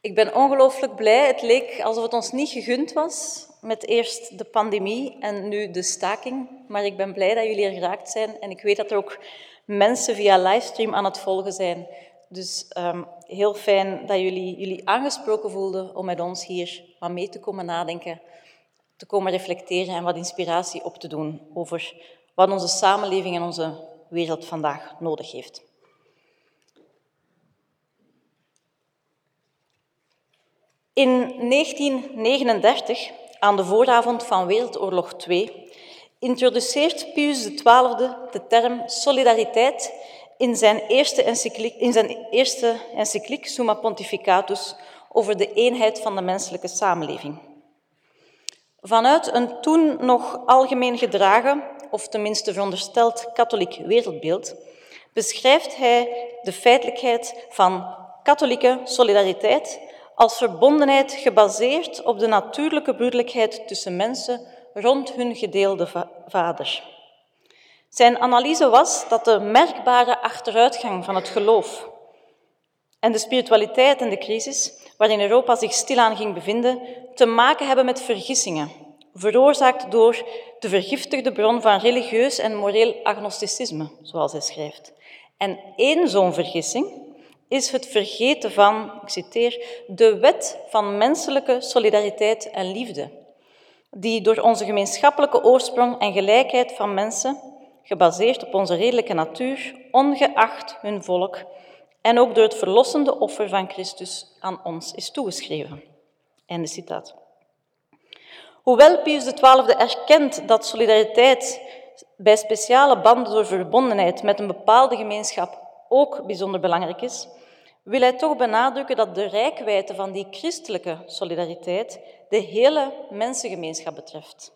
Ik ben ongelooflijk blij. Het leek alsof het ons niet gegund was met eerst de pandemie en nu de staking. Maar ik ben blij dat jullie er geraakt zijn en ik weet dat er ook mensen via livestream aan het volgen zijn. Dus um, heel fijn dat jullie jullie aangesproken voelden om met ons hier wat mee te komen nadenken, te komen reflecteren en wat inspiratie op te doen over wat onze samenleving en onze wereld vandaag nodig heeft. In 1939, aan de vooravond van Wereldoorlog II, introduceert Pius XII de term solidariteit in zijn eerste encycliek, in zijn eerste encycliek Summa Pontificatus over de eenheid van de menselijke samenleving. Vanuit een toen nog algemeen gedragen, of tenminste verondersteld katholiek wereldbeeld, beschrijft hij de feitelijkheid van katholieke solidariteit als verbondenheid gebaseerd op de natuurlijke broederlijkheid tussen mensen rond hun gedeelde vader. Zijn analyse was dat de merkbare achteruitgang van het geloof en de spiritualiteit en de crisis waarin Europa zich stilaan ging bevinden, te maken hebben met vergissingen, veroorzaakt door de vergiftigde bron van religieus en moreel agnosticisme, zoals hij schrijft. En één zo'n vergissing is het vergeten van, ik citeer, de wet van menselijke solidariteit en liefde, die door onze gemeenschappelijke oorsprong en gelijkheid van mensen, gebaseerd op onze redelijke natuur, ongeacht hun volk, en ook door het verlossende offer van Christus aan ons is toegeschreven. Einde citaat. Hoewel Pius XII erkent dat solidariteit bij speciale banden door verbondenheid met een bepaalde gemeenschap ook bijzonder belangrijk is, wil hij toch benadrukken dat de rijkwijde van die christelijke solidariteit de hele mensengemeenschap betreft.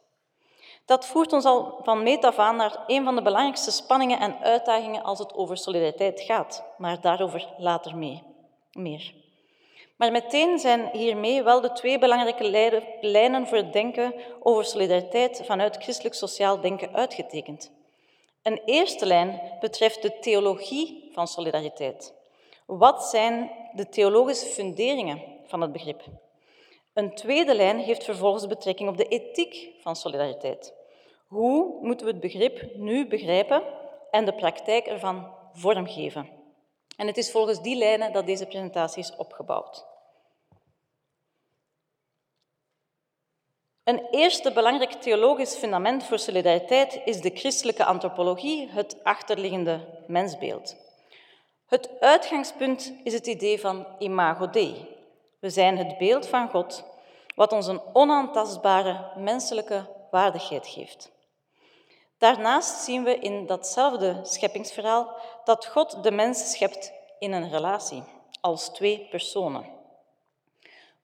Dat voert ons al van meet af aan naar een van de belangrijkste spanningen en uitdagingen als het over solidariteit gaat, maar daarover later mee, meer. Maar meteen zijn hiermee wel de twee belangrijke lijnen voor het denken over solidariteit vanuit christelijk sociaal denken uitgetekend. Een eerste lijn betreft de theologie van solidariteit. Wat zijn de theologische funderingen van het begrip? Een tweede lijn heeft vervolgens betrekking op de ethiek van solidariteit. Hoe moeten we het begrip nu begrijpen en de praktijk ervan vormgeven? En het is volgens die lijnen dat deze presentatie is opgebouwd. Een eerste belangrijk theologisch fundament voor solidariteit is de christelijke antropologie, het achterliggende mensbeeld. Het uitgangspunt is het idee van imago Dei. We zijn het beeld van God, wat ons een onaantastbare menselijke waardigheid geeft. Daarnaast zien we in datzelfde scheppingsverhaal dat God de mens schept in een relatie, als twee personen.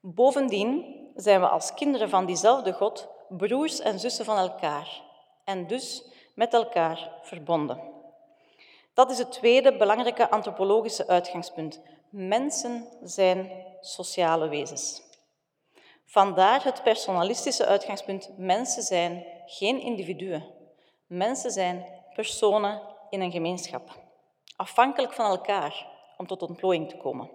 Bovendien zijn we als kinderen van diezelfde God broers en zussen van elkaar en dus met elkaar verbonden. Dat is het tweede belangrijke antropologische uitgangspunt. Mensen zijn sociale wezens. Vandaar het personalistische uitgangspunt. Mensen zijn geen individuen. Mensen zijn personen in een gemeenschap. Afhankelijk van elkaar om tot ontplooiing te komen.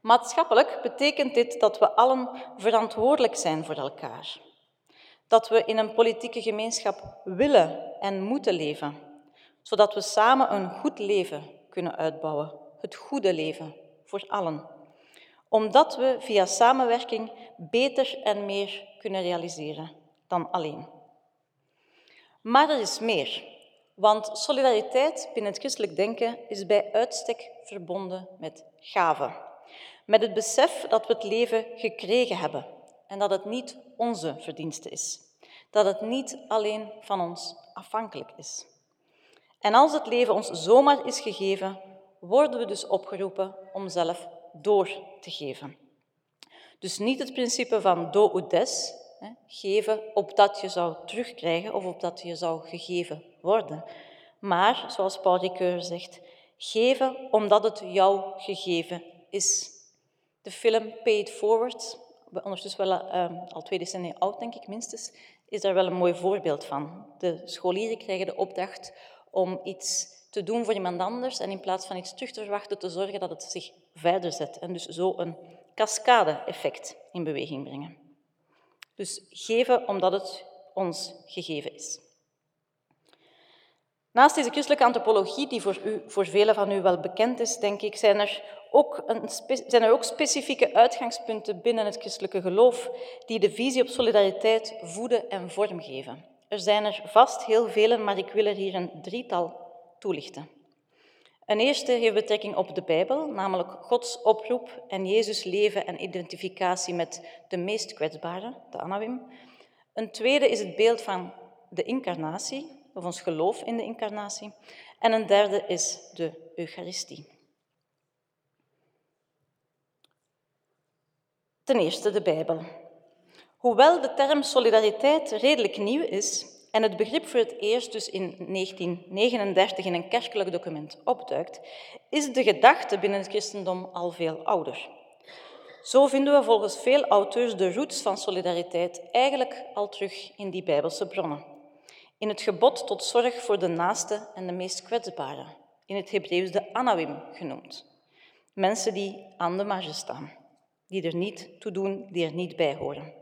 Maatschappelijk betekent dit dat we allen verantwoordelijk zijn voor elkaar. Dat we in een politieke gemeenschap willen en moeten leven zodat we samen een goed leven kunnen uitbouwen. Het goede leven voor allen. Omdat we via samenwerking beter en meer kunnen realiseren dan alleen. Maar er is meer, want solidariteit binnen het christelijk denken is bij uitstek verbonden met gave. Met het besef dat we het leven gekregen hebben en dat het niet onze verdienste is. Dat het niet alleen van ons afhankelijk is. En als het leven ons zomaar is gegeven, worden we dus opgeroepen om zelf door te geven. Dus niet het principe van do ut des, geven opdat je zou terugkrijgen of opdat je zou gegeven worden. Maar, zoals Paul Ricoeur zegt, geven omdat het jou gegeven is. De film Pay It Forward, ondertussen wel uh, al twee decennia oud, denk ik minstens, is daar wel een mooi voorbeeld van. De scholieren krijgen de opdracht om iets te doen voor iemand anders en in plaats van iets terug te verwachten, te zorgen dat het zich verder zet en dus zo een cascade-effect in beweging brengen. Dus geven omdat het ons gegeven is. Naast deze christelijke antropologie, die voor, u, voor velen van u wel bekend is, denk ik, zijn er, ook een, zijn er ook specifieke uitgangspunten binnen het christelijke geloof die de visie op solidariteit voeden en vormgeven. Er zijn er vast heel vele, maar ik wil er hier een drietal toelichten. Een eerste heeft betrekking op de Bijbel, namelijk Gods oproep en Jezus' leven en identificatie met de meest kwetsbare, de Anawim. Een tweede is het beeld van de incarnatie, of ons geloof in de incarnatie. En een derde is de Eucharistie. Ten eerste de Bijbel. Hoewel de term solidariteit redelijk nieuw is en het begrip voor het eerst dus in 1939 in een kerkelijk document opduikt, is de gedachte binnen het christendom al veel ouder. Zo vinden we volgens veel auteurs de roots van solidariteit eigenlijk al terug in die Bijbelse bronnen in het gebod tot zorg voor de naaste en de meest kwetsbare, in het Hebreeuws de anawim genoemd. Mensen die aan de marge staan, die er niet toe doen, die er niet bij horen.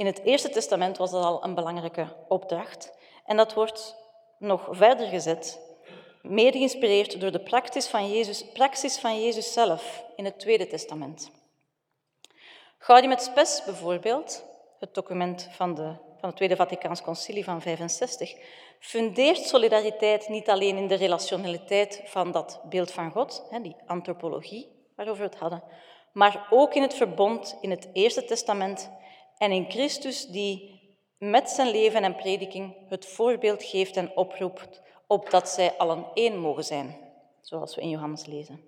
In het Eerste Testament was dat al een belangrijke opdracht en dat wordt nog verder gezet, meer geïnspireerd door de praxis van Jezus, praxis van Jezus zelf in het Tweede Testament. Gaudium et Spes bijvoorbeeld, het document van de van het Tweede Vaticaans Concilie van 65, fundeert solidariteit niet alleen in de relationaliteit van dat beeld van God, die antropologie waarover we het hadden, maar ook in het verbond in het Eerste Testament en in Christus die met zijn leven en prediking het voorbeeld geeft en oproept op dat zij allen één mogen zijn, zoals we in Johannes lezen.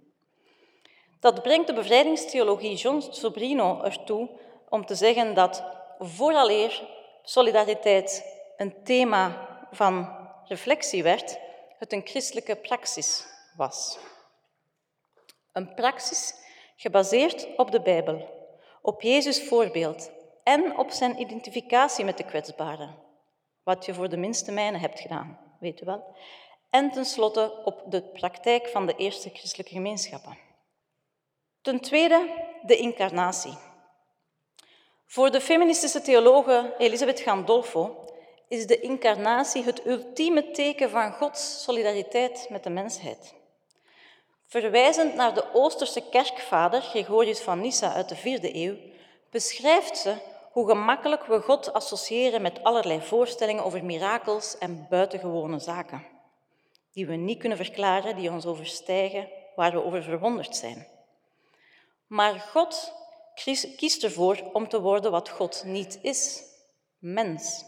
Dat brengt de bevrijdingstheologie John Sobrino ertoe om te zeggen dat vooraleer solidariteit een thema van reflectie werd, het een christelijke praxis was. Een praxis gebaseerd op de Bijbel, op Jezus' voorbeeld en op zijn identificatie met de kwetsbaren, wat je voor de minste mijnen hebt gedaan, weet u wel. En tenslotte op de praktijk van de eerste christelijke gemeenschappen. Ten tweede de incarnatie. Voor de feministische theologe Elisabeth Gandolfo is de incarnatie het ultieme teken van Gods solidariteit met de mensheid. Verwijzend naar de Oosterse kerkvader Gregorius van Nyssa uit de vierde eeuw, beschrijft ze hoe gemakkelijk we God associëren met allerlei voorstellingen over mirakels en buitengewone zaken, die we niet kunnen verklaren, die ons overstijgen, waar we over verwonderd zijn. Maar God kiest ervoor om te worden wat God niet is, mens.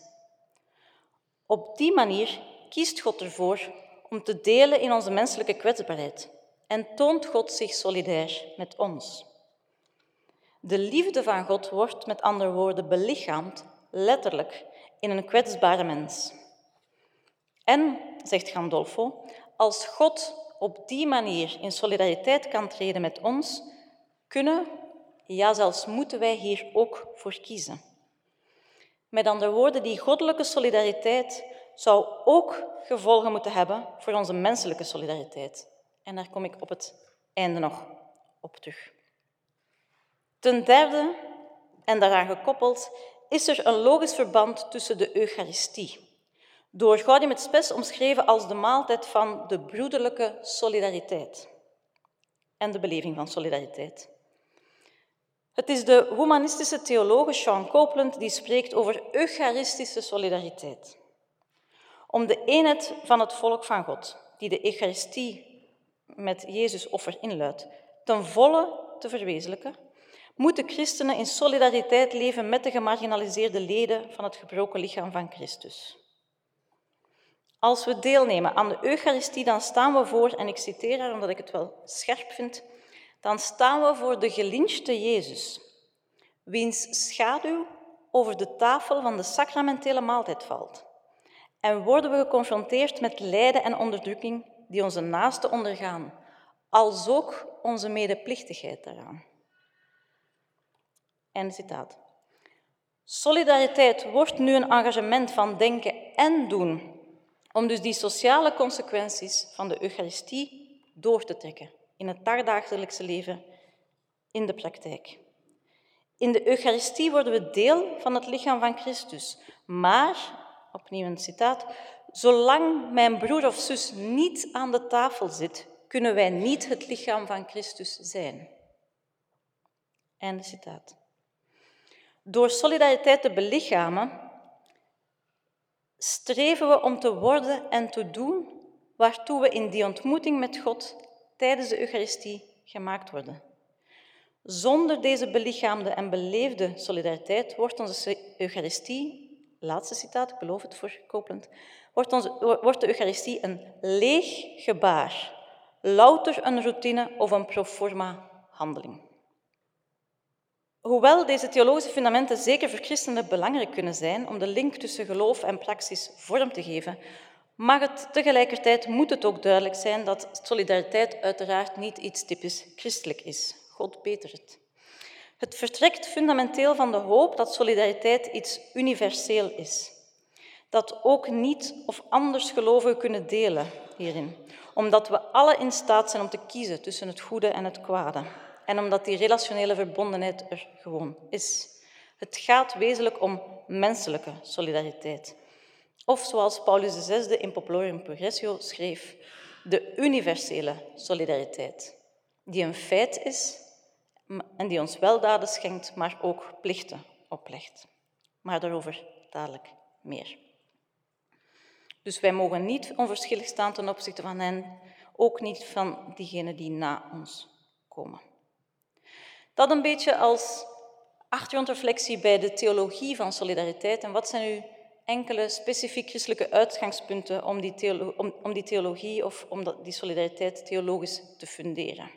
Op die manier kiest God ervoor om te delen in onze menselijke kwetsbaarheid en toont God zich solidair met ons. De liefde van God wordt met andere woorden belichaamd, letterlijk, in een kwetsbare mens. En, zegt Gandolfo, als God op die manier in solidariteit kan treden met ons, kunnen ja, zelfs moeten wij hier ook voor kiezen. Met andere woorden, die goddelijke solidariteit zou ook gevolgen moeten hebben voor onze menselijke solidariteit. En daar kom ik op het einde nog op terug. Ten derde, en daaraan gekoppeld, is er een logisch verband tussen de Eucharistie, door Gaudium het Spes omschreven als de maaltijd van de broederlijke solidariteit en de beleving van solidariteit. Het is de humanistische theologe Sean Copeland die spreekt over eucharistische solidariteit. Om de eenheid van het volk van God, die de Eucharistie met Jezus offer inluidt, ten volle te verwezenlijken, moeten christenen in solidariteit leven met de gemarginaliseerde leden van het gebroken lichaam van Christus. Als we deelnemen aan de Eucharistie, dan staan we voor, en ik citeer haar omdat ik het wel scherp vind, dan staan we voor de gelinchte Jezus, wiens schaduw over de tafel van de sacramentele maaltijd valt. En worden we geconfronteerd met lijden en onderdrukking die onze naasten ondergaan, als ook onze medeplichtigheid daaraan. En citaat. Solidariteit wordt nu een engagement van denken en doen Om dus die sociale consequenties van de Eucharistie door te trekken in het dagdagelijkse leven, in de praktijk. In de Eucharistie worden we deel van het lichaam van Christus, maar, opnieuw een citaat, zolang mijn broer of zus niet aan de tafel zit, kunnen wij niet het lichaam van Christus zijn. Einde citaat. Door solidariteit te belichamen, streven we om te worden en te doen waartoe we in die ontmoeting met God tijdens de Eucharistie gemaakt worden. Zonder deze belichaamde en beleefde solidariteit wordt onze Eucharistie, laatste citaat, ik beloof het voor Copeland, wordt, onze, wordt de Eucharistie een leeg gebaar, louter een routine of een proforma handeling. Hoewel deze theologische fundamenten zeker voor christenen belangrijk kunnen zijn om de link tussen geloof en praxis vorm te geven, mag het tegelijkertijd moet het ook duidelijk zijn dat solidariteit uiteraard niet iets typisch christelijk is. God beter het. Het vertrekt fundamenteel van de hoop dat solidariteit iets universeel is. Dat ook niet of anders gelovigen kunnen delen hierin, omdat we alle in staat zijn om te kiezen tussen het goede en het kwade en omdat die relationele verbondenheid er gewoon is. Het gaat wezenlijk om menselijke solidariteit. Of zoals Paulus VI in Populorum Progressio schreef, de universele solidariteit, die een feit is en die ons weldaden schenkt, maar ook plichten oplegt. Maar daarover dadelijk meer. Dus wij mogen niet onverschillig staan ten opzichte van hen, ook niet van diegenen die na ons komen. Dat een beetje als achtergrondreflectie bij de theologie van solidariteit. En wat zijn uw enkele specifiek christelijke uitgangspunten om die, om, die theologie of om die solidariteit theologisch te funderen?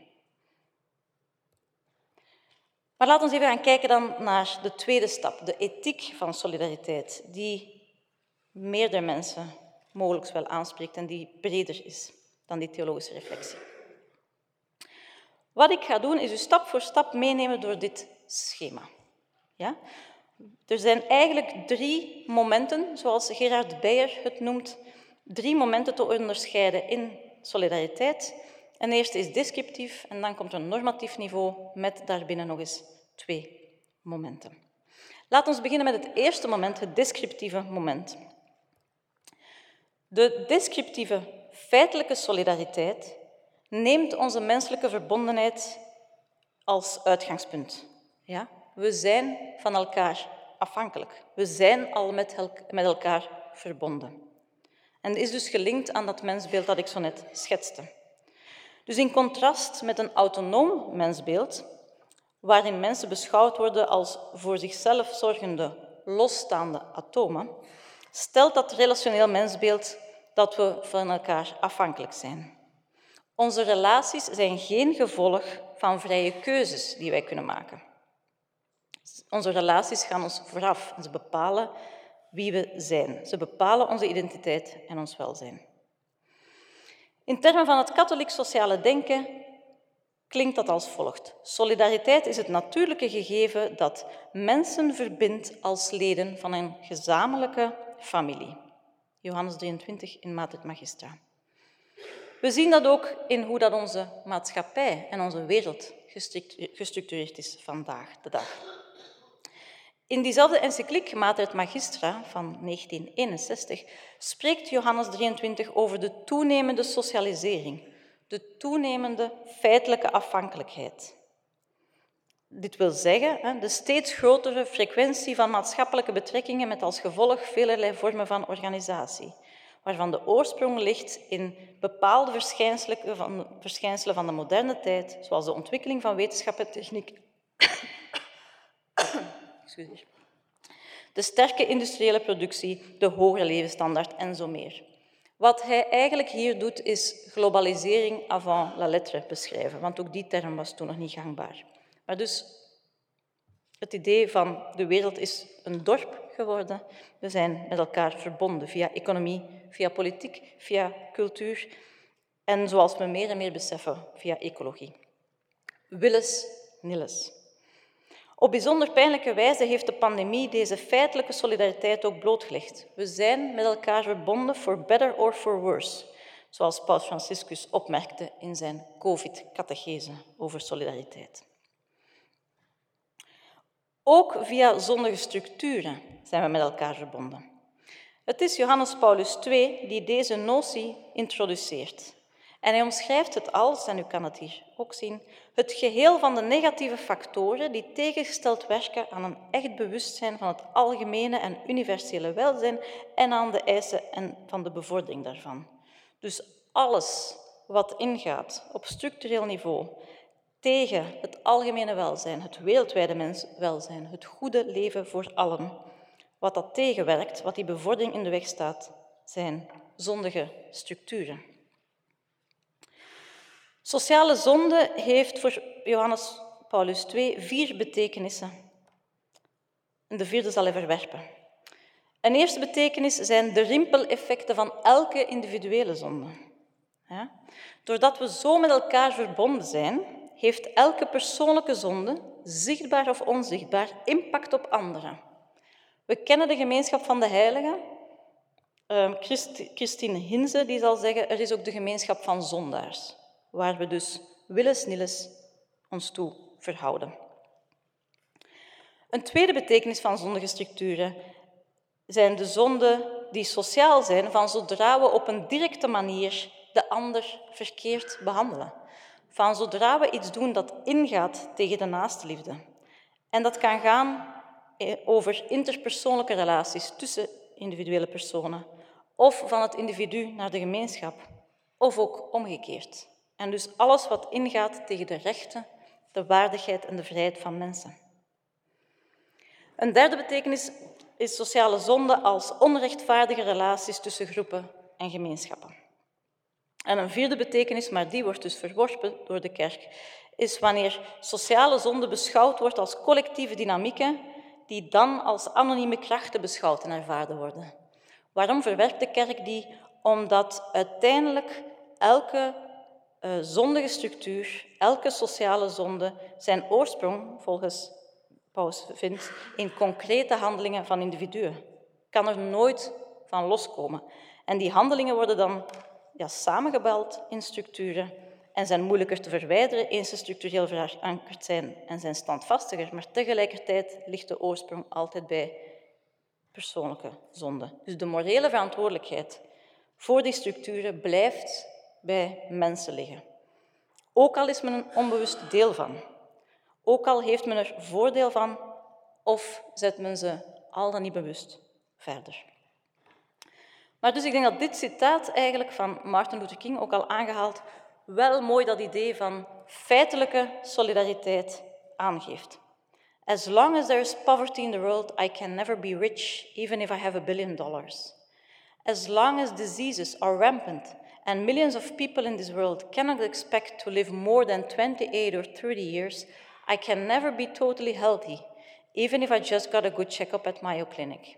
Maar laten we even gaan kijken dan naar de tweede stap, de ethiek van solidariteit, die meerdere mensen mogelijk wel aanspreekt en die breder is dan die theologische reflectie. Wat ik ga doen, is u stap voor stap meenemen door dit schema. Ja? Er zijn eigenlijk drie momenten, zoals Gerard Beyer het noemt, drie momenten te onderscheiden in solidariteit. En eerste is descriptief en dan komt een normatief niveau met daarbinnen nog eens twee momenten. Laten we beginnen met het eerste moment, het descriptieve moment. De descriptieve feitelijke solidariteit neemt onze menselijke verbondenheid als uitgangspunt. Ja? We zijn van elkaar afhankelijk. We zijn al met, met elkaar verbonden. En is dus gelinkt aan dat mensbeeld dat ik zo net schetste. Dus in contrast met een autonoom mensbeeld, waarin mensen beschouwd worden als voor zichzelf zorgende, losstaande atomen, stelt dat relationeel mensbeeld dat we van elkaar afhankelijk zijn. Onze relaties zijn geen gevolg van vrije keuzes die wij kunnen maken. Onze relaties gaan ons vooraf ze bepalen wie we zijn. Ze bepalen onze identiteit en ons welzijn. In termen van het katholiek sociale denken klinkt dat als volgt. Solidariteit is het natuurlijke gegeven dat mensen verbindt als leden van een gezamenlijke familie. Johannes 23 in Maat Magistra. We zien dat ook in hoe dat onze maatschappij en onze wereld gestructureerd is vandaag de dag. In diezelfde encycliek Mater Magistra van 1961 spreekt Johannes 23 over de toenemende socialisering, de toenemende feitelijke afhankelijkheid. Dit wil zeggen de steeds grotere frequentie van maatschappelijke betrekkingen met als gevolg velerlei vormen van organisatie waarvan de oorsprong ligt in bepaalde verschijnselen van, de moderne tijd, zoals de ontwikkeling van wetenschap en techniek, de sterke industriële productie, de hogere levensstandaard en zo meer. Wat hij eigenlijk hier doet, is globalisering avant la lettre beschrijven, want ook die term was toen nog niet gangbaar. Maar dus het idee van de wereld is een dorp geworden. We zijn met elkaar verbonden via economie, via politiek, via cultuur en zoals we meer en meer beseffen, via ecologie. Willens, nilles. Op bijzonder pijnlijke wijze heeft de pandemie deze feitelijke solidariteit ook blootgelegd. We zijn met elkaar verbonden, for better or for worse, zoals Paus Franciscus opmerkte in zijn COVID-catechese over solidariteit. Ook via zondige structuren zijn we met elkaar verbonden. Het is Johannes Paulus II die deze notie introduceert. En hij omschrijft het als, en u kan het hier ook zien, het geheel van de negatieve factoren die tegengesteld werken aan een echt bewustzijn van het algemene en universele welzijn en aan de eisen en van de bevordering daarvan. Dus alles wat ingaat op structureel niveau tegen het algemene welzijn, het wereldwijde menswelzijn, het goede leven voor allen. Wat dat tegenwerkt, wat die bevordering in de weg staat, zijn zondige structuren. Sociale zonde heeft voor Johannes Paulus II vier betekenissen. En de vierde zal hij verwerpen. Een eerste betekenis zijn de rimpeleffecten van elke individuele zonde. Ja? Doordat we zo met elkaar verbonden zijn, heeft elke persoonlijke zonde, zichtbaar of onzichtbaar, impact op anderen. We kennen de gemeenschap van de heiligen. Ehm, Christine Hinze die zal zeggen, er is ook de gemeenschap van zondaars, waar we dus willens ons toe verhouden. Een tweede betekenis van zondige structuren zijn de zonden die sociaal zijn van zodra we op een directe manier de ander verkeerd behandelen van zodra we iets doen dat ingaat tegen de naaste liefde. En dat kan gaan eh, over interpersoonlijke relaties tussen individuele personen, of van het individu naar de gemeenschap, of ook omgekeerd. En dus alles wat ingaat tegen de rechten, de waardigheid en de vrijheid van mensen. Een derde betekenis is sociale zonde als onrechtvaardige relaties tussen groepen en gemeenschappen. En een vierde betekenis, maar die wordt dus verworpen door de kerk, is wanneer sociale zonde beschouwd wordt als collectieve dynamieken die dan als anonieme krachten beschouwd en ervaren worden. Waarom verwerpt de kerk die? Omdat uiteindelijk elke uh, zondige structuur, elke sociale zonde zijn oorsprong, volgens Paus vindt, in concrete handelingen van individuen. Kan er nooit van loskomen. En die handelingen worden dan ja, samengebald in structuren en zijn moeilijker te verwijderen eens ze structureel verankerd zijn en zijn standvastiger. Maar tegelijkertijd ligt de oorsprong altijd bij persoonlijke zonde. Dus de morele verantwoordelijkheid voor die structuren blijft bij mensen liggen. Ook al is men een onbewust deel van. Ook al heeft men er voordeel van of zet men ze al dan niet bewust verder. Maar dus ik denk dat dit citaat eigenlijk van Martin Luther King, ook al aangehaald, wel mooi dat idee van feitelijke solidariteit aangeeft. As long as there is poverty in the world, I can never be rich, even if I have a billion dollars. As long as diseases are rampant and millions of people in this world cannot expect to live more than 28 or 30 years, I can never be totally healthy, even if I just got a good checkup at Mayo Clinic.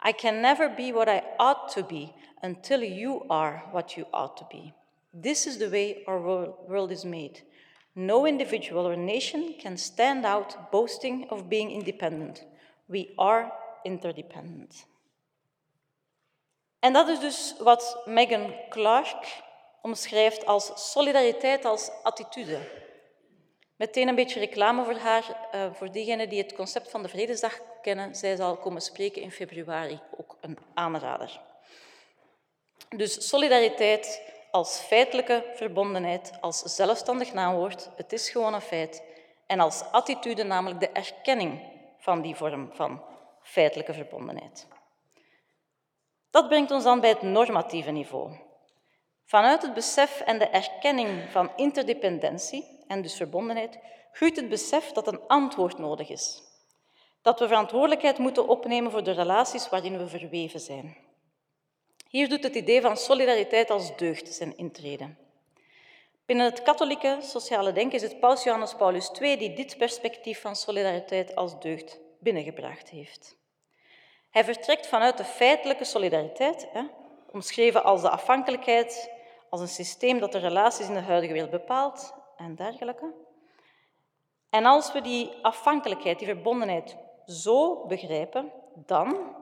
I can never be what I ought to be until you are what you ought to be. This is the way our world is made. No individual or nation can stand out boasting of being independent. We are interdependent. En dat is dus wat Megan Clark omschrijft als solidariteit als attitude. Meteen een beetje reclame voor haar, uh, voor diegenen die het concept van de Vredesdag kennen. Zij zal komen spreken in februari, ook een aanrader. Dus solidariteit als feitelijke verbondenheid, als zelfstandig naamwoord, het is gewoon een feit, en als attitude namelijk de erkenning van die vorm van feitelijke verbondenheid. Dat brengt ons dan bij het normatieve niveau. Vanuit het besef en de erkenning van interdependentie en dus verbondenheid groeit het besef dat een antwoord nodig is. Dat we verantwoordelijkheid moeten opnemen voor de relaties waarin we verweven zijn. Hier doet het idee van solidariteit als deugd zijn intreden. Binnen het katholieke sociale denken is het paus Johannes Paulus II die dit perspectief van solidariteit als deugd binnengebracht heeft. Hij vertrekt vanuit de feitelijke solidariteit, hè, omschreven als de afhankelijkheid, als een systeem dat de relaties in de huidige wereld bepaalt en dergelijke. En als we die afhankelijkheid, die verbondenheid zo begrijpen, dan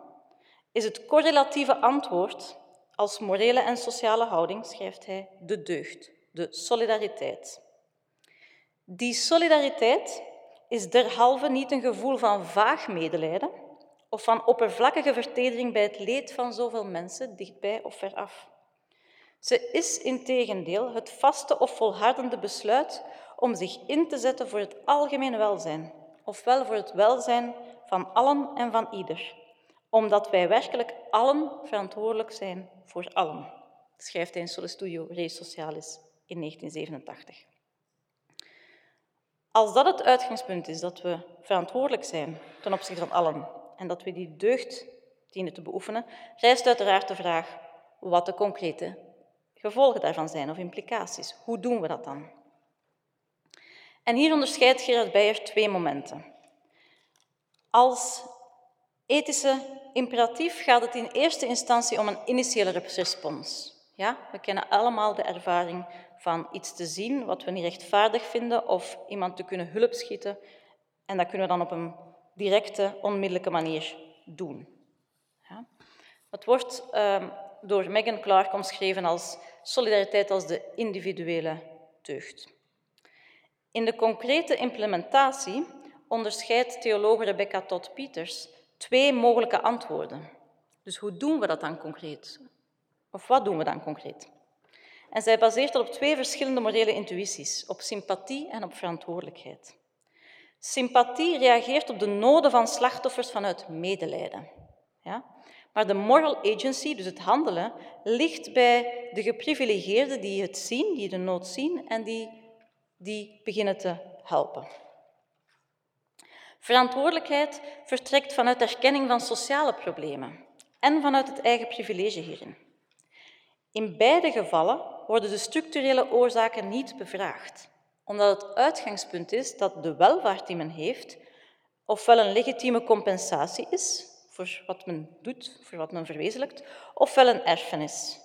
is het correlatieve antwoord als morele en sociale houding, schrijft hij, de deugd, de solidariteit. Die solidariteit is derhalve niet een gevoel van vaag medelijden of van oppervlakkige vertedering bij het leed van zoveel mensen, dichtbij of veraf. Ze is integendeel het vaste of volhardende besluit om zich in te zetten voor het algemeen welzijn, ofwel voor het welzijn van allen en van ieder, omdat wij werkelijk allen verantwoordelijk zijn voor allen, schrijft hij in Sole Studio Re Socialis in 1987. Als dat het uitgangspunt is, dat we verantwoordelijk zijn ten opzichte van allen en dat we die deugd dienen te beoefenen, rijst uiteraard de vraag wat de concrete gevolgen daarvan zijn of implicaties. Hoe doen we dat dan? En hier onderscheidt Gerard Beyer twee momenten. Als ethische imperatief gaat het in eerste instantie om een initiële respons. Ja, we kennen allemaal de ervaring van iets te zien wat we niet rechtvaardig vinden of iemand te kunnen hulp schieten. En dat kunnen we dan op een directe, onmiddellijke manier doen. Ja. Het wordt um, door Megan Clark omschreven als solidariteit als de individuele deugd. In de concrete implementatie onderscheidt theoloog Rebecca Todd Peters twee mogelijke antwoorden. Dus hoe doen we dat dan concreet? Of wat doen we dan concreet? En zij baseert dat op twee verschillende morele intuïties, op sympathie en op verantwoordelijkheid. Sympathie reageert op de noden van slachtoffers vanuit medelijden. Ja? Maar de moral agency, dus het handelen, ligt bij de geprivilegeerden die het zien, die de nood zien en die, die beginnen te helpen. Verantwoordelijkheid vertrekt vanuit erkenning van sociale problemen en vanuit het eigen privilege hierin. In beide gevallen worden de structurele oorzaken niet bevraagd, omdat het uitgangspunt is dat de welvaart die men heeft ofwel een legitieme compensatie is voor wat men doet, voor wat men verwezenlijkt, ofwel een erfenis.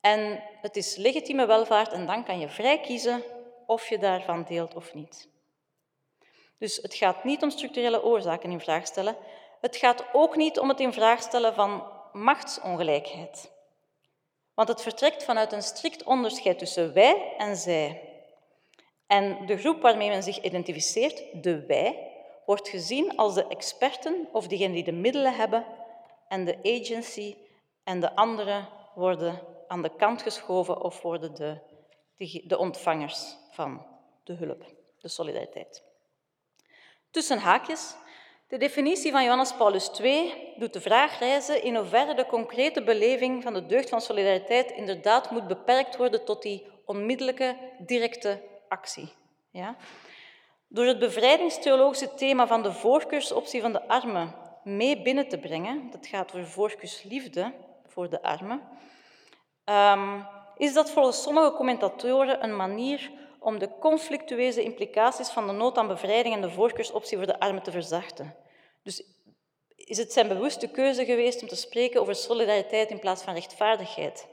En het is legitieme welvaart en dan kan je vrij kiezen of je daarvan deelt of niet. Dus het gaat niet om structurele oorzaken in vraag stellen. Het gaat ook niet om het in vraag stellen van machtsongelijkheid. Want het vertrekt vanuit een strikt onderscheid tussen wij en zij. En de groep waarmee men zich identificeert, de wij, wordt gezien als de experten of diegenen die de middelen hebben en de agency en de anderen worden aan de kant geschoven of worden de, de ontvangers van de hulp, de solidariteit. Tussen haakjes, de definitie van Johannes Paulus II doet de vraag reizen in hoeverre de concrete beleving van de deugd van solidariteit inderdaad moet beperkt worden tot die onmiddellijke, directe actie. Ja? Door het bevrijdingstheologische thema van de voorkeursoptie van de armen mee binnen te brengen, dat gaat over voorkeursliefde voor de armen, um, is dat volgens sommige commentatoren een manier om de conflictueuze implicaties van de nood aan bevrijding en de voorkeursoptie voor de armen te verzachten. Dus is het zijn bewuste keuze geweest om te spreken over solidariteit in plaats van rechtvaardigheid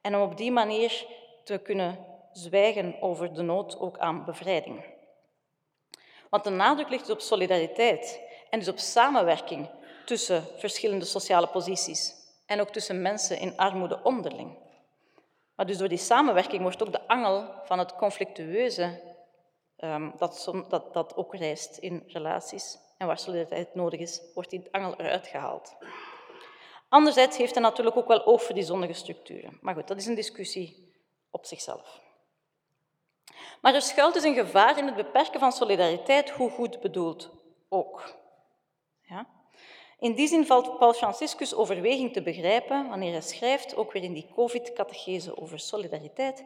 en om op die manier te kunnen zwijgen over de nood ook aan bevrijding. Want de nadruk ligt dus op solidariteit en dus op samenwerking tussen verschillende sociale posities en ook tussen mensen in armoede onderling. Maar dus door die samenwerking wordt ook de angel van het conflictueuze um, dat, dat, dat ook reist in relaties en waar solidariteit nodig is, wordt die angel eruit gehaald. Anderzijds heeft hij natuurlijk ook wel oog voor die zonnige structuren. Maar goed, dat is een discussie op zichzelf. Maar er schuilt dus een gevaar in het beperken van solidariteit, hoe goed bedoeld ook. Ja? In die zin valt Paul Franciscus overweging te begrijpen wanneer hij schrijft, ook weer in die COVID-catechese over solidariteit,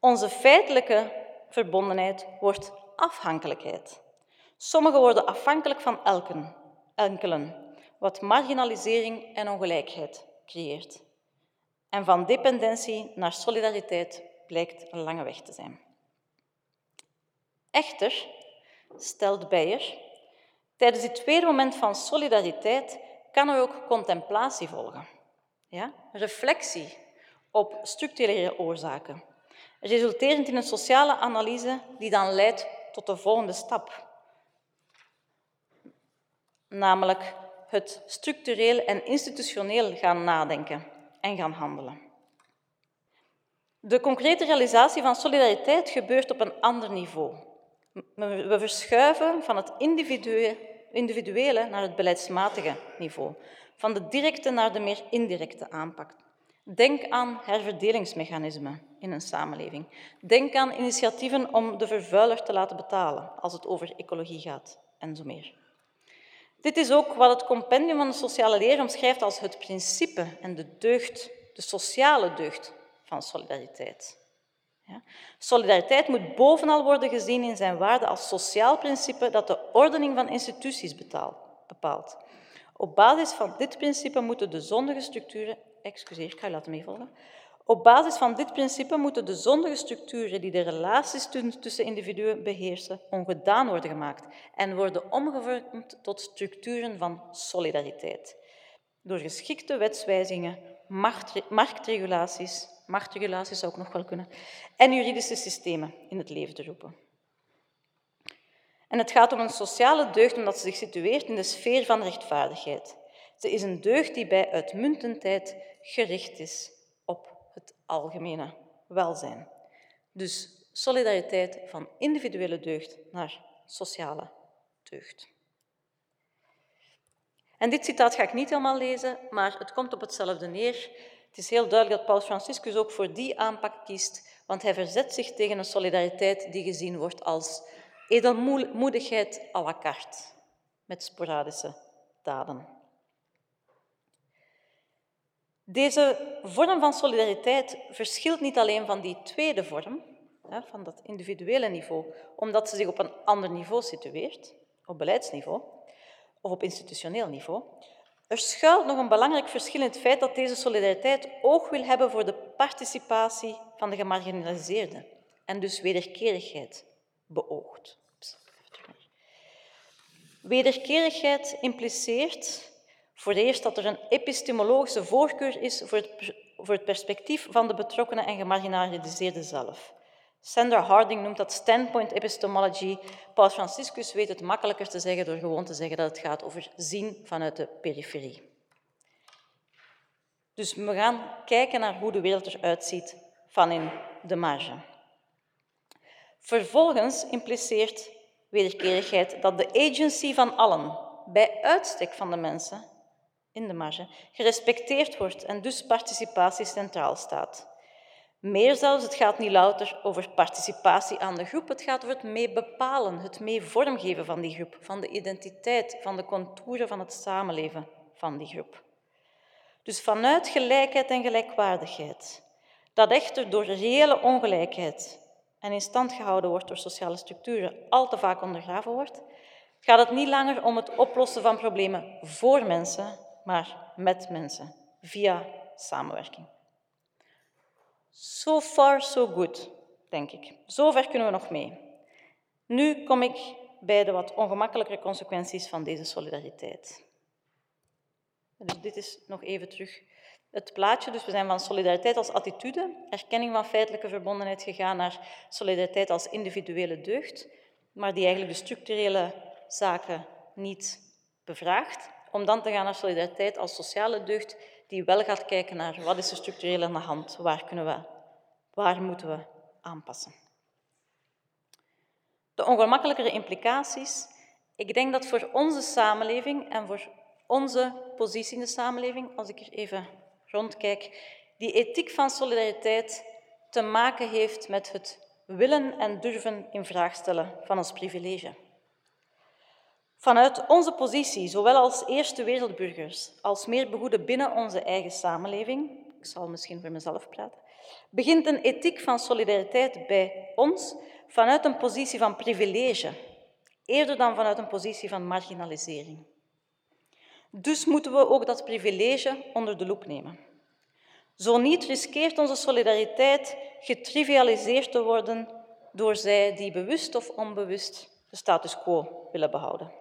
onze feitelijke verbondenheid wordt afhankelijkheid. Sommigen worden afhankelijk van elken, enkelen, wat marginalisering en ongelijkheid creëert. En van dependentie naar solidariteit blijkt een lange weg te zijn. Echter, stelt Beyer, tijdens dit tweede moment van solidariteit kan er ook contemplatie volgen. Ja? Reflectie op structurele oorzaken, resulterend in een sociale analyse die dan leidt tot de volgende stap. namelijk het structureel en institutioneel gaan nadenken en gaan handelen. De concrete realisatie van solidariteit gebeurt op een ander niveau. We verschuiven van het individuele naar het beleidsmatige niveau, van de directe naar de meer indirecte aanpak. Denk aan herverdelingsmechanismen in een samenleving. Denk aan initiatieven om de vervuiler te laten betalen als het over ecologie gaat en zo meer. Dit is ook wat het compendium van de sociale leer omschrijft als het principe en de deugd, de sociale deugd van solidariteit. Solidariteit moet bovenal worden gezien in zijn waarde als sociaal principe dat de ordening van instituties bepaalt. Op basis van dit principe moeten de zondige structuren... Excuseer, ik ga je laten meevolgen. Op basis van dit principe moeten de zondige structuren die de relaties tussen individuen beheersen, ongedaan worden gemaakt en worden omgevormd tot structuren van solidariteit. Door geschikte wetswijzingen, marktregulaties, marktregulaties zou ook nog wel kunnen, en juridische systemen in het leven te roepen. En het gaat om een sociale deugd omdat ze zich situeert in de sfeer van rechtvaardigheid. Ze is een deugd die bij uitmuntendheid gericht is op het algemene welzijn. Dus solidariteit van individuele deugd naar sociale deugd. En dit citaat ga ik niet helemaal lezen, maar het komt op hetzelfde neer. Het is heel duidelijk dat Paus Franciscus ook voor die aanpak kiest, want hij verzet zich tegen een solidariteit die gezien wordt als edelmoedigheid à la carte, met sporadische daden. Deze vorm van solidariteit verschilt niet alleen van die tweede vorm, van dat individuele niveau, omdat ze zich op een ander niveau situeert, op beleidsniveau of op institutioneel niveau, er schuilt nog een belangrijk verschil in het feit dat deze solidariteit oog wil hebben voor de participatie van de gemarginaliseerden en dus wederkerigheid beoogt. Wederkerigheid impliceert voor eerst dat er een epistemologische voorkeur is voor het, voor het perspectief van de betrokkenen en gemarginaliseerde zelf. Sandra Harding noemt dat standpoint epistemology. Paus Franciscus weet het makkelijker te zeggen door gewoon te zeggen dat het gaat over zien vanuit de periferie. Dus we gaan kijken naar hoe de wereld eruit ziet van in de marge. Vervolgens impliceert wederkerigheid dat de agency van allen, bij uitstek van de mensen in de marge, gerespecteerd wordt en dus participatie centraal staat. Meer zelfs, het gaat niet louter over participatie aan de groep, het gaat over het mee bepalen, het mee vormgeven van die groep, van de identiteit, van de contouren van het samenleven van die groep. Dus vanuit gelijkheid en gelijkwaardigheid, dat echter door reële ongelijkheid en in stand gehouden wordt door sociale structuren, al te vaak ondergraven wordt, gaat het niet langer om het oplossen van problemen voor mensen, maar met mensen, via samenwerking. So far, so good, denk ik. Zover kunnen we nog mee. Nu kom ik bij de wat ongemakkelijkere consequenties van deze solidariteit. Dus dit is nog even terug het plaatje. Dus we zijn van solidariteit als attitude, erkenning van feitelijke verbondenheid gegaan naar solidariteit als individuele deugd, maar die eigenlijk de structurele zaken niet bevraagt, om dan te gaan naar solidariteit als sociale deugd, die wel gaat kijken naar wat is er structureel aan de hand, waar, kunnen we, waar moeten we aanpassen. De ongemakkelijkere implicaties. Ik denk dat voor onze samenleving en voor onze positie in de samenleving, als ik er even rondkijk, die ethiek van solidariteit te maken heeft met het willen en durven in vraag stellen van ons privilege. Vanuit onze positie, zowel als eerste wereldburgers, als meer begoeden binnen onze eigen samenleving, ik zal misschien voor mezelf praten, begint een ethiek van solidariteit bij ons vanuit een positie van privilege, eerder dan vanuit een positie van marginalisering. Dus moeten we ook dat privilege onder de loep nemen. Zo niet riskeert onze solidariteit getrivialiseerd te worden door zij die bewust of onbewust de status quo willen behouden.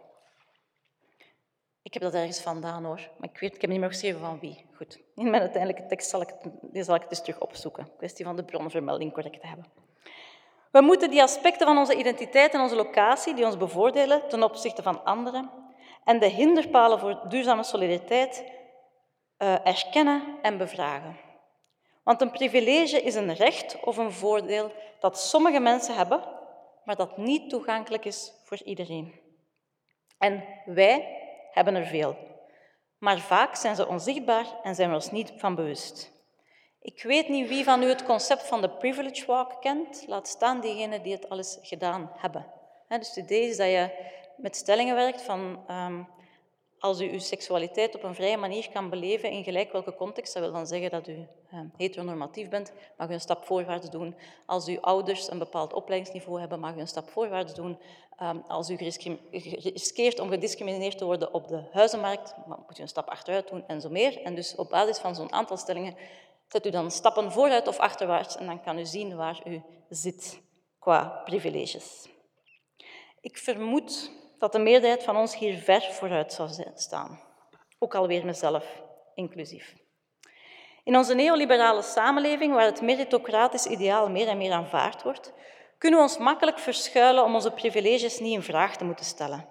Ik heb dat ergens vandaan hoor, maar ik, weet, ik heb niet meer geschreven van wie. Goed, in mijn uiteindelijke tekst zal ik, zal ik het eens terug opzoeken. Kwestie van de bronvermelding correct te hebben. We moeten die aspecten van onze identiteit en onze locatie die ons bevoordelen ten opzichte van anderen en de hinderpalen voor duurzame solidariteit uh, erkennen en bevragen. Want een privilege is een recht of een voordeel dat sommige mensen hebben, maar dat niet toegankelijk is voor iedereen. En wij hebben er veel, maar vaak zijn ze onzichtbaar en zijn we ons niet van bewust. Ik weet niet wie van u het concept van de privilege walk kent, laat staan diegenen die het al eens gedaan hebben. Dus het idee is dat je met stellingen werkt van um, als u uw seksualiteit op een vrije manier kan beleven in gelijk welke context, dat wil dan zeggen dat u uh, heteronormatief bent, mag u een stap voorwaarts doen. Als uw ouders een bepaald opleidingsniveau hebben, mag u een stap voorwaarts doen. Um, als u geriskeerd om gediscrimineerd te worden op de huizenmarkt, moet u een stap achteruit doen en zo meer. En dus op basis van zo'n aantal stellingen zet u dan stappen vooruit of achterwaarts en dan kan u zien waar u zit qua privileges. Ik vermoed dat de meerderheid van ons hier ver vooruit zou staan. Ook alweer mezelf inclusief. In onze neoliberale samenleving, waar het meritocratisch ideaal meer en meer aanvaard wordt, kunnen we ons makkelijk verschuilen om onze privileges niet in vraag te moeten stellen.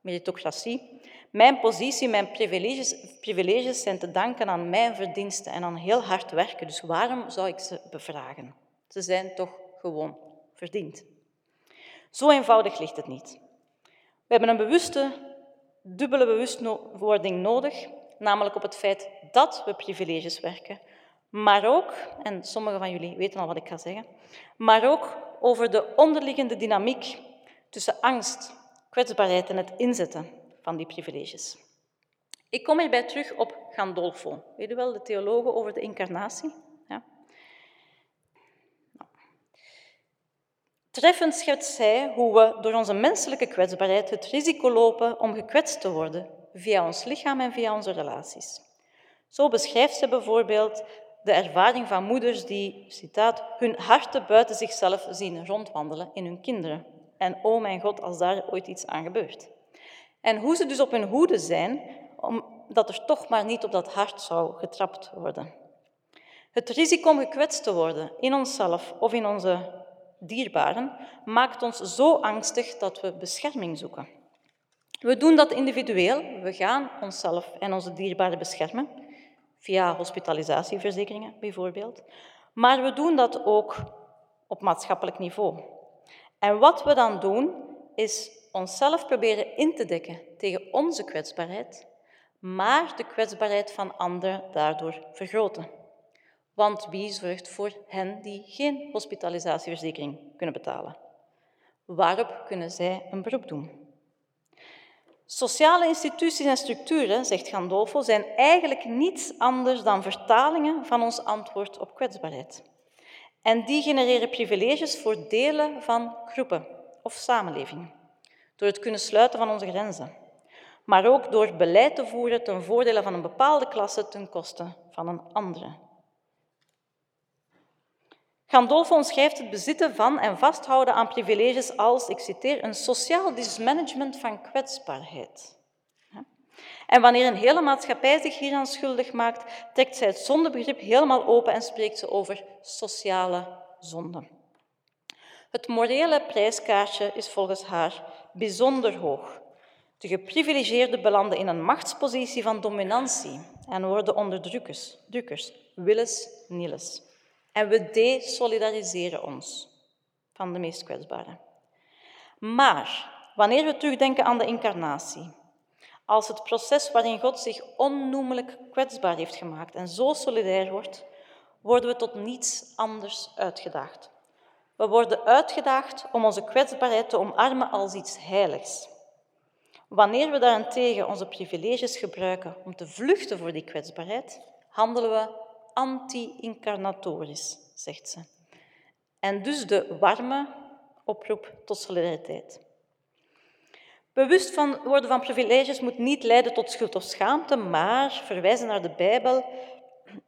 Meritocratie. Mijn positie, mijn privileges, privileges zijn te danken aan mijn verdiensten en aan heel hard werken. Dus waarom zou ik ze bevragen? Ze zijn toch gewoon verdiend. Zo eenvoudig ligt het niet. We hebben een bewuste, dubbele bewustwording nodig, namelijk op het feit dat we privileges werken, maar ook, en sommigen van jullie weten al wat ik ga zeggen, maar ook over de onderliggende dynamiek tussen angst, kwetsbaarheid en het inzetten van die privileges. Ik kom hierbij terug op Gandolfo. Weet u wel, de theologen over de incarnatie? Treffend schetst hij hoe we door onze menselijke kwetsbaarheid het risico lopen om gekwetst te worden via ons lichaam en via onze relaties. Zo beschrijft ze bijvoorbeeld de ervaring van moeders die, citaat, hun harten buiten zichzelf zien rondwandelen in hun kinderen. En oh mijn God, als daar ooit iets aan gebeurt. En hoe ze dus op hun hoede zijn, omdat er toch maar niet op dat hart zou getrapt worden. Het risico om gekwetst te worden in onszelf of in onze dierbaren, maakt ons zo angstig dat we bescherming zoeken. We doen dat individueel. We gaan onszelf en onze dierbaren beschermen, via hospitalisatieverzekeringen bijvoorbeeld. Maar we doen dat ook op maatschappelijk niveau. En wat we dan doen, is onszelf proberen in te dekken tegen onze kwetsbaarheid, maar de kwetsbaarheid van anderen daardoor vergroten. Want wie zorgt voor hen die geen hospitalisatieverzekering kunnen betalen? Waarop kunnen zij een beroep doen? Sociale instituties en structuren, zegt Gandolfo, zijn eigenlijk niets anders dan vertalingen van ons antwoord op kwetsbaarheid. En die genereren privileges voor delen van groepen of samenlevingen, door het kunnen sluiten van onze grenzen, maar ook door beleid te voeren ten voordele van een bepaalde klasse ten koste van een andere. Gandolfo omschrijft het bezitten van en vasthouden aan privileges als, ik citeer, een sociaal dismanagement van kwetsbaarheid. En wanneer een hele maatschappij zich hieraan schuldig maakt, trekt zij het zondebegrip helemaal open en spreekt ze over sociale zonde. Het morele prijskaartje is volgens haar bijzonder hoog. De geprivilegeerden belanden in een machtspositie van dominantie en worden onderdrukkers, drukkers, willens, nilles. En we desolidariseren ons van de meest kwetsbaren. Maar wanneer we terugdenken aan de incarnatie, als het proces waarin God zich onnoemelijk kwetsbaar heeft gemaakt en zo solidair wordt, worden we tot niets anders uitgedaagd. We worden uitgedaagd om onze kwetsbaarheid te omarmen als iets heiligs. Wanneer we daarentegen onze privileges gebruiken om te vluchten voor die kwetsbaarheid, handelen we anti-incarnatorisch, zegt ze. En dus de warme oproep tot solidariteit. Bewust van worden van privileges moet niet leiden tot schuld of schaamte, maar verwijzen naar de Bijbel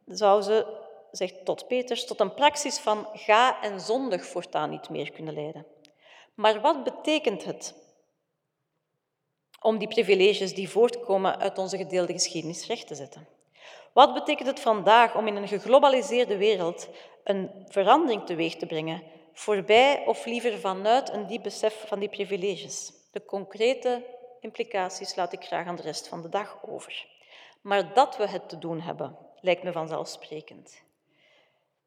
zou ze, zegt tot Peters, tot een praxis van ga en zondig voortaan niet meer kunnen leiden. Maar wat betekent het om die privileges die voortkomen uit onze gedeelde geschiedenis recht te zetten? Wat betekent het vandaag om in een geglobaliseerde wereld een verandering teweeg te brengen, voorbij of liever vanuit een diep besef van die privileges? De concrete implicaties laat ik graag aan de rest van de dag over. Maar dat we het te doen hebben, lijkt me vanzelfsprekend.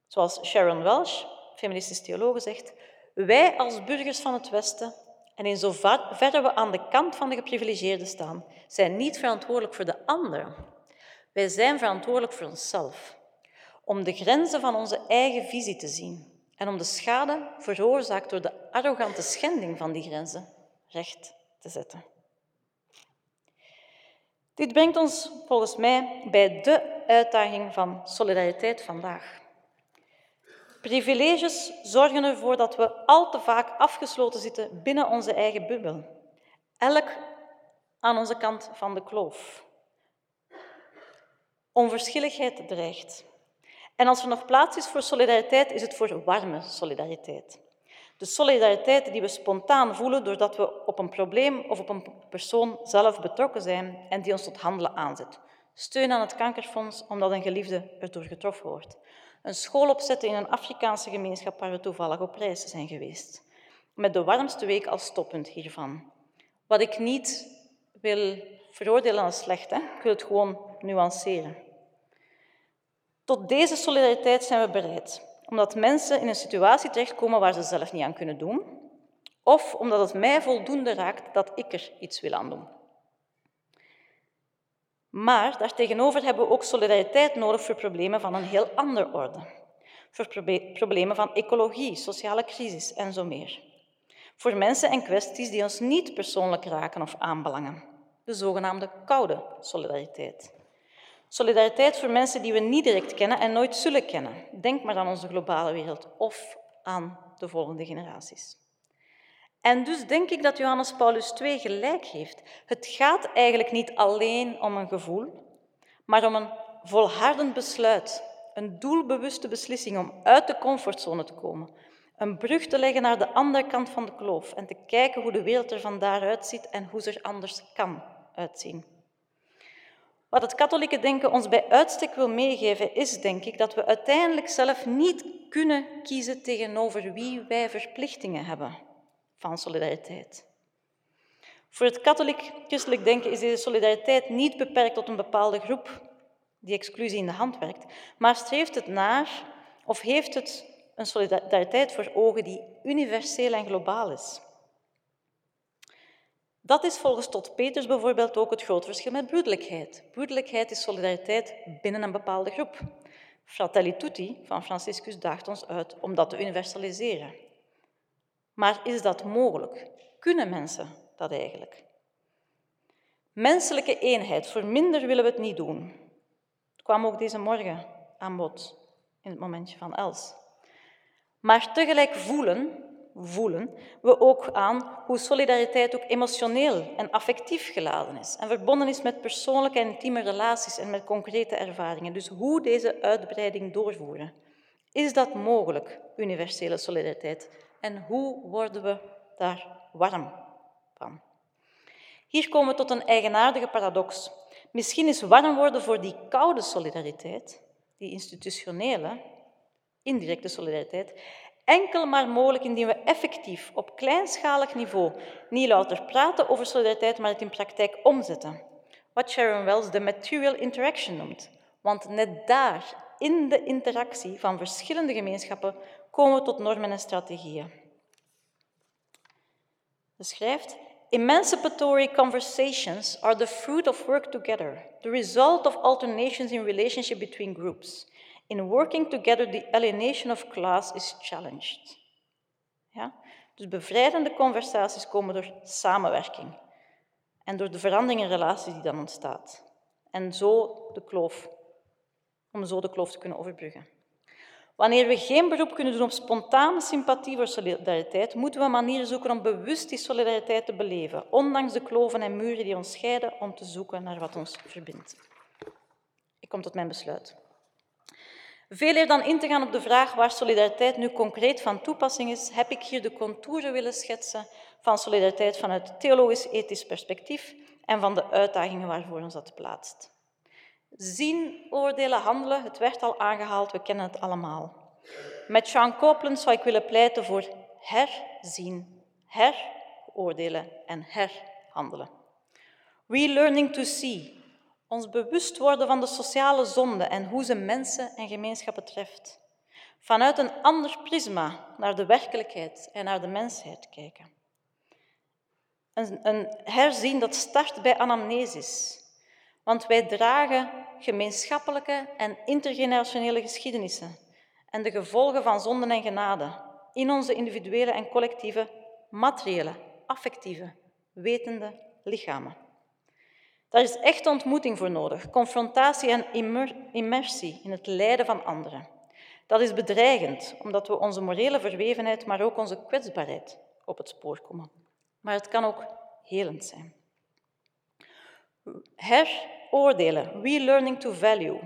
Zoals Sharon Welsh, feministisch theologe, zegt, wij als burgers van het Westen en in zoverre we aan de kant van de geprivilegeerden staan, zijn niet verantwoordelijk voor de anderen. Wij zijn verantwoordelijk voor onszelf, om de grenzen van onze eigen visie te zien en om de schade veroorzaakt door de arrogante schending van die grenzen recht te zetten. Dit brengt ons volgens mij bij de uitdaging van solidariteit vandaag. Privileges zorgen ervoor dat we al te vaak afgesloten zitten binnen onze eigen bubbel. Elk aan onze kant van de kloof. Onverschilligheid dreigt. En als er nog plaats is voor solidariteit, is het voor warme solidariteit. De solidariteit die we spontaan voelen doordat we op een probleem of op een persoon zelf betrokken zijn en die ons tot handelen aanzet. Steun aan het kankerfonds omdat een geliefde erdoor getroffen wordt. Een school opzetten in een Afrikaanse gemeenschap waar we toevallig op reis zijn geweest. Met de warmste week als stoppunt hiervan. Wat ik niet wil veroordelen als slecht, hè? ik wil het gewoon nuanceren. Tot deze solidariteit zijn we bereid, omdat mensen in een situatie terechtkomen waar ze zelf niet aan kunnen doen, of omdat het mij voldoende raakt dat ik er iets wil aan doen. Maar daartegenover hebben we ook solidariteit nodig voor problemen van een heel andere orde. Voor problemen van ecologie, sociale crisis en zo meer. Voor mensen en kwesties die ons niet persoonlijk raken of aanbelangen. De zogenaamde koude solidariteit. Solidariteit voor mensen die we niet direct kennen en nooit zullen kennen. Denk maar aan onze globale wereld of aan de volgende generaties. En dus denk ik dat Johannes Paulus II gelijk heeft. Het gaat eigenlijk niet alleen om een gevoel, maar om een volhardend besluit, een doelbewuste beslissing om uit de comfortzone te komen, een brug te leggen naar de andere kant van de kloof en te kijken hoe de wereld er van daaruit ziet en hoe ze er anders kan uitzien. Wat het katholieke denken ons bij uitstek wil meegeven, is denk ik dat we uiteindelijk zelf niet kunnen kiezen tegenover wie wij verplichtingen hebben van solidariteit. Voor het katholiek-christelijk denken is deze solidariteit niet beperkt tot een bepaalde groep die exclusie in de hand werkt, maar streeft het naar of heeft het een solidariteit voor ogen die universeel en globaal is. Dat is volgens Tot Peters bijvoorbeeld ook het groot verschil met broederlijkheid. Broederlijkheid is solidariteit binnen een bepaalde groep. Fratelli Tutti van Franciscus daagt ons uit om dat te universaliseren. Maar is dat mogelijk? Kunnen mensen dat eigenlijk? Menselijke eenheid, voor minder willen we het niet doen. Het kwam ook deze morgen aan bod in het momentje van Els. Maar tegelijk voelen voelen we ook aan hoe solidariteit ook emotioneel en affectief geladen is en verbonden is met persoonlijke en intieme relaties en met concrete ervaringen. Dus hoe deze uitbreiding doorvoeren. Is dat mogelijk, universele solidariteit? En hoe worden we daar warm van? Hier komen we tot een eigenaardige paradox. Misschien is warm worden voor die koude solidariteit, die institutionele, indirecte solidariteit, enkel maar mogelijk indien we effectief op kleinschalig niveau niet louter praten over solidariteit, maar het in praktijk omzetten. Wat Sharon Wells de material interaction noemt. Want net daar, in de interactie van verschillende gemeenschappen, komen we tot normen en strategieën. Ze schrijft, Emancipatory conversations are the fruit of work together, the result of alternations in relationship between groups. In working together, the alienation of class is challenged. Ja? Dus bevrijdende conversaties komen door samenwerking en door de verandering in relaties die dan ontstaat. En zo de kloof, om zo de kloof te kunnen overbruggen. Wanneer we geen beroep kunnen doen op spontane sympathie voor solidariteit, moeten we manieren zoeken om bewust die solidariteit te beleven, ondanks de kloven en muren die ons scheiden, om te zoeken naar wat ons verbindt. Ik kom tot mijn besluit. Veel eer dan in te gaan op de vraag waar solidariteit nu concreet van toepassing is, heb ik hier de contouren willen schetsen van solidariteit vanuit theologisch-ethisch perspectief en van de uitdagingen waarvoor ons dat plaatst. Zien, oordelen, handelen, het werd al aangehaald, we kennen het allemaal. Met Sean Copeland zou ik willen pleiten voor herzien, heroordelen en herhandelen. Relearning to see. Ons bewust worden van de sociale zonde en hoe ze mensen en gemeenschappen treft. Vanuit een ander prisma naar de werkelijkheid en naar de mensheid kijken. Een, een herzien dat start bij anamnesis. Want wij dragen gemeenschappelijke en intergenerationele geschiedenissen en de gevolgen van zonden en genade in onze individuele en collectieve, materiële, affectieve, wetende lichamen. Daar is echt ontmoeting voor nodig, confrontatie en immersie in het lijden van anderen. Dat is bedreigend, omdat we onze morele verwevenheid, maar ook onze kwetsbaarheid op het spoor komen. Maar het kan ook helend zijn. Heroordelen, relearning to value.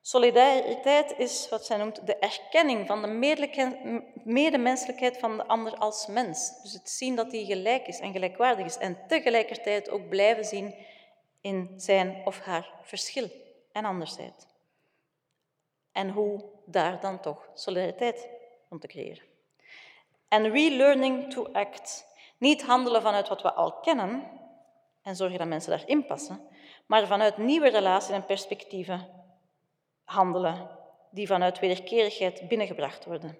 Solidariteit is wat zij noemt de erkenning van de medemenselijkheid van de ander als mens. Dus het zien dat hij gelijk is en gelijkwaardig is en tegelijkertijd ook blijven zien in zijn of haar verschil en andersheid. En hoe daar dan toch solidariteit om te creëren. En relearning to act. Niet handelen vanuit wat we al kennen en zorgen dat mensen daarin passen, maar vanuit nieuwe relaties en perspectieven handelen die vanuit wederkerigheid binnengebracht worden.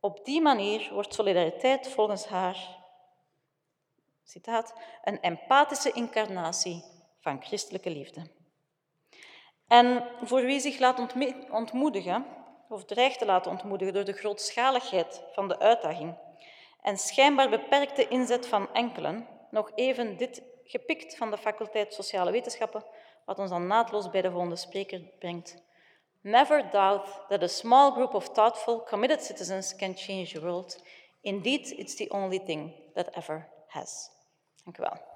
Op die manier wordt solidariteit volgens haar citaat, een empathische incarnatie van christelijke liefde. En voor wie zich laat ontmoedigen, of dreigt te laten ontmoedigen door de grootschaligheid van de uitdaging en schijnbaar beperkte inzet van enkelen, nog even dit gepikt van de faculteit Sociale Wetenschappen, wat ons dan naadloos bij de volgende spreker brengt. Never doubt that a small group of thoughtful, committed citizens can change the world. Indeed, it's the only thing that ever has. Dank u wel.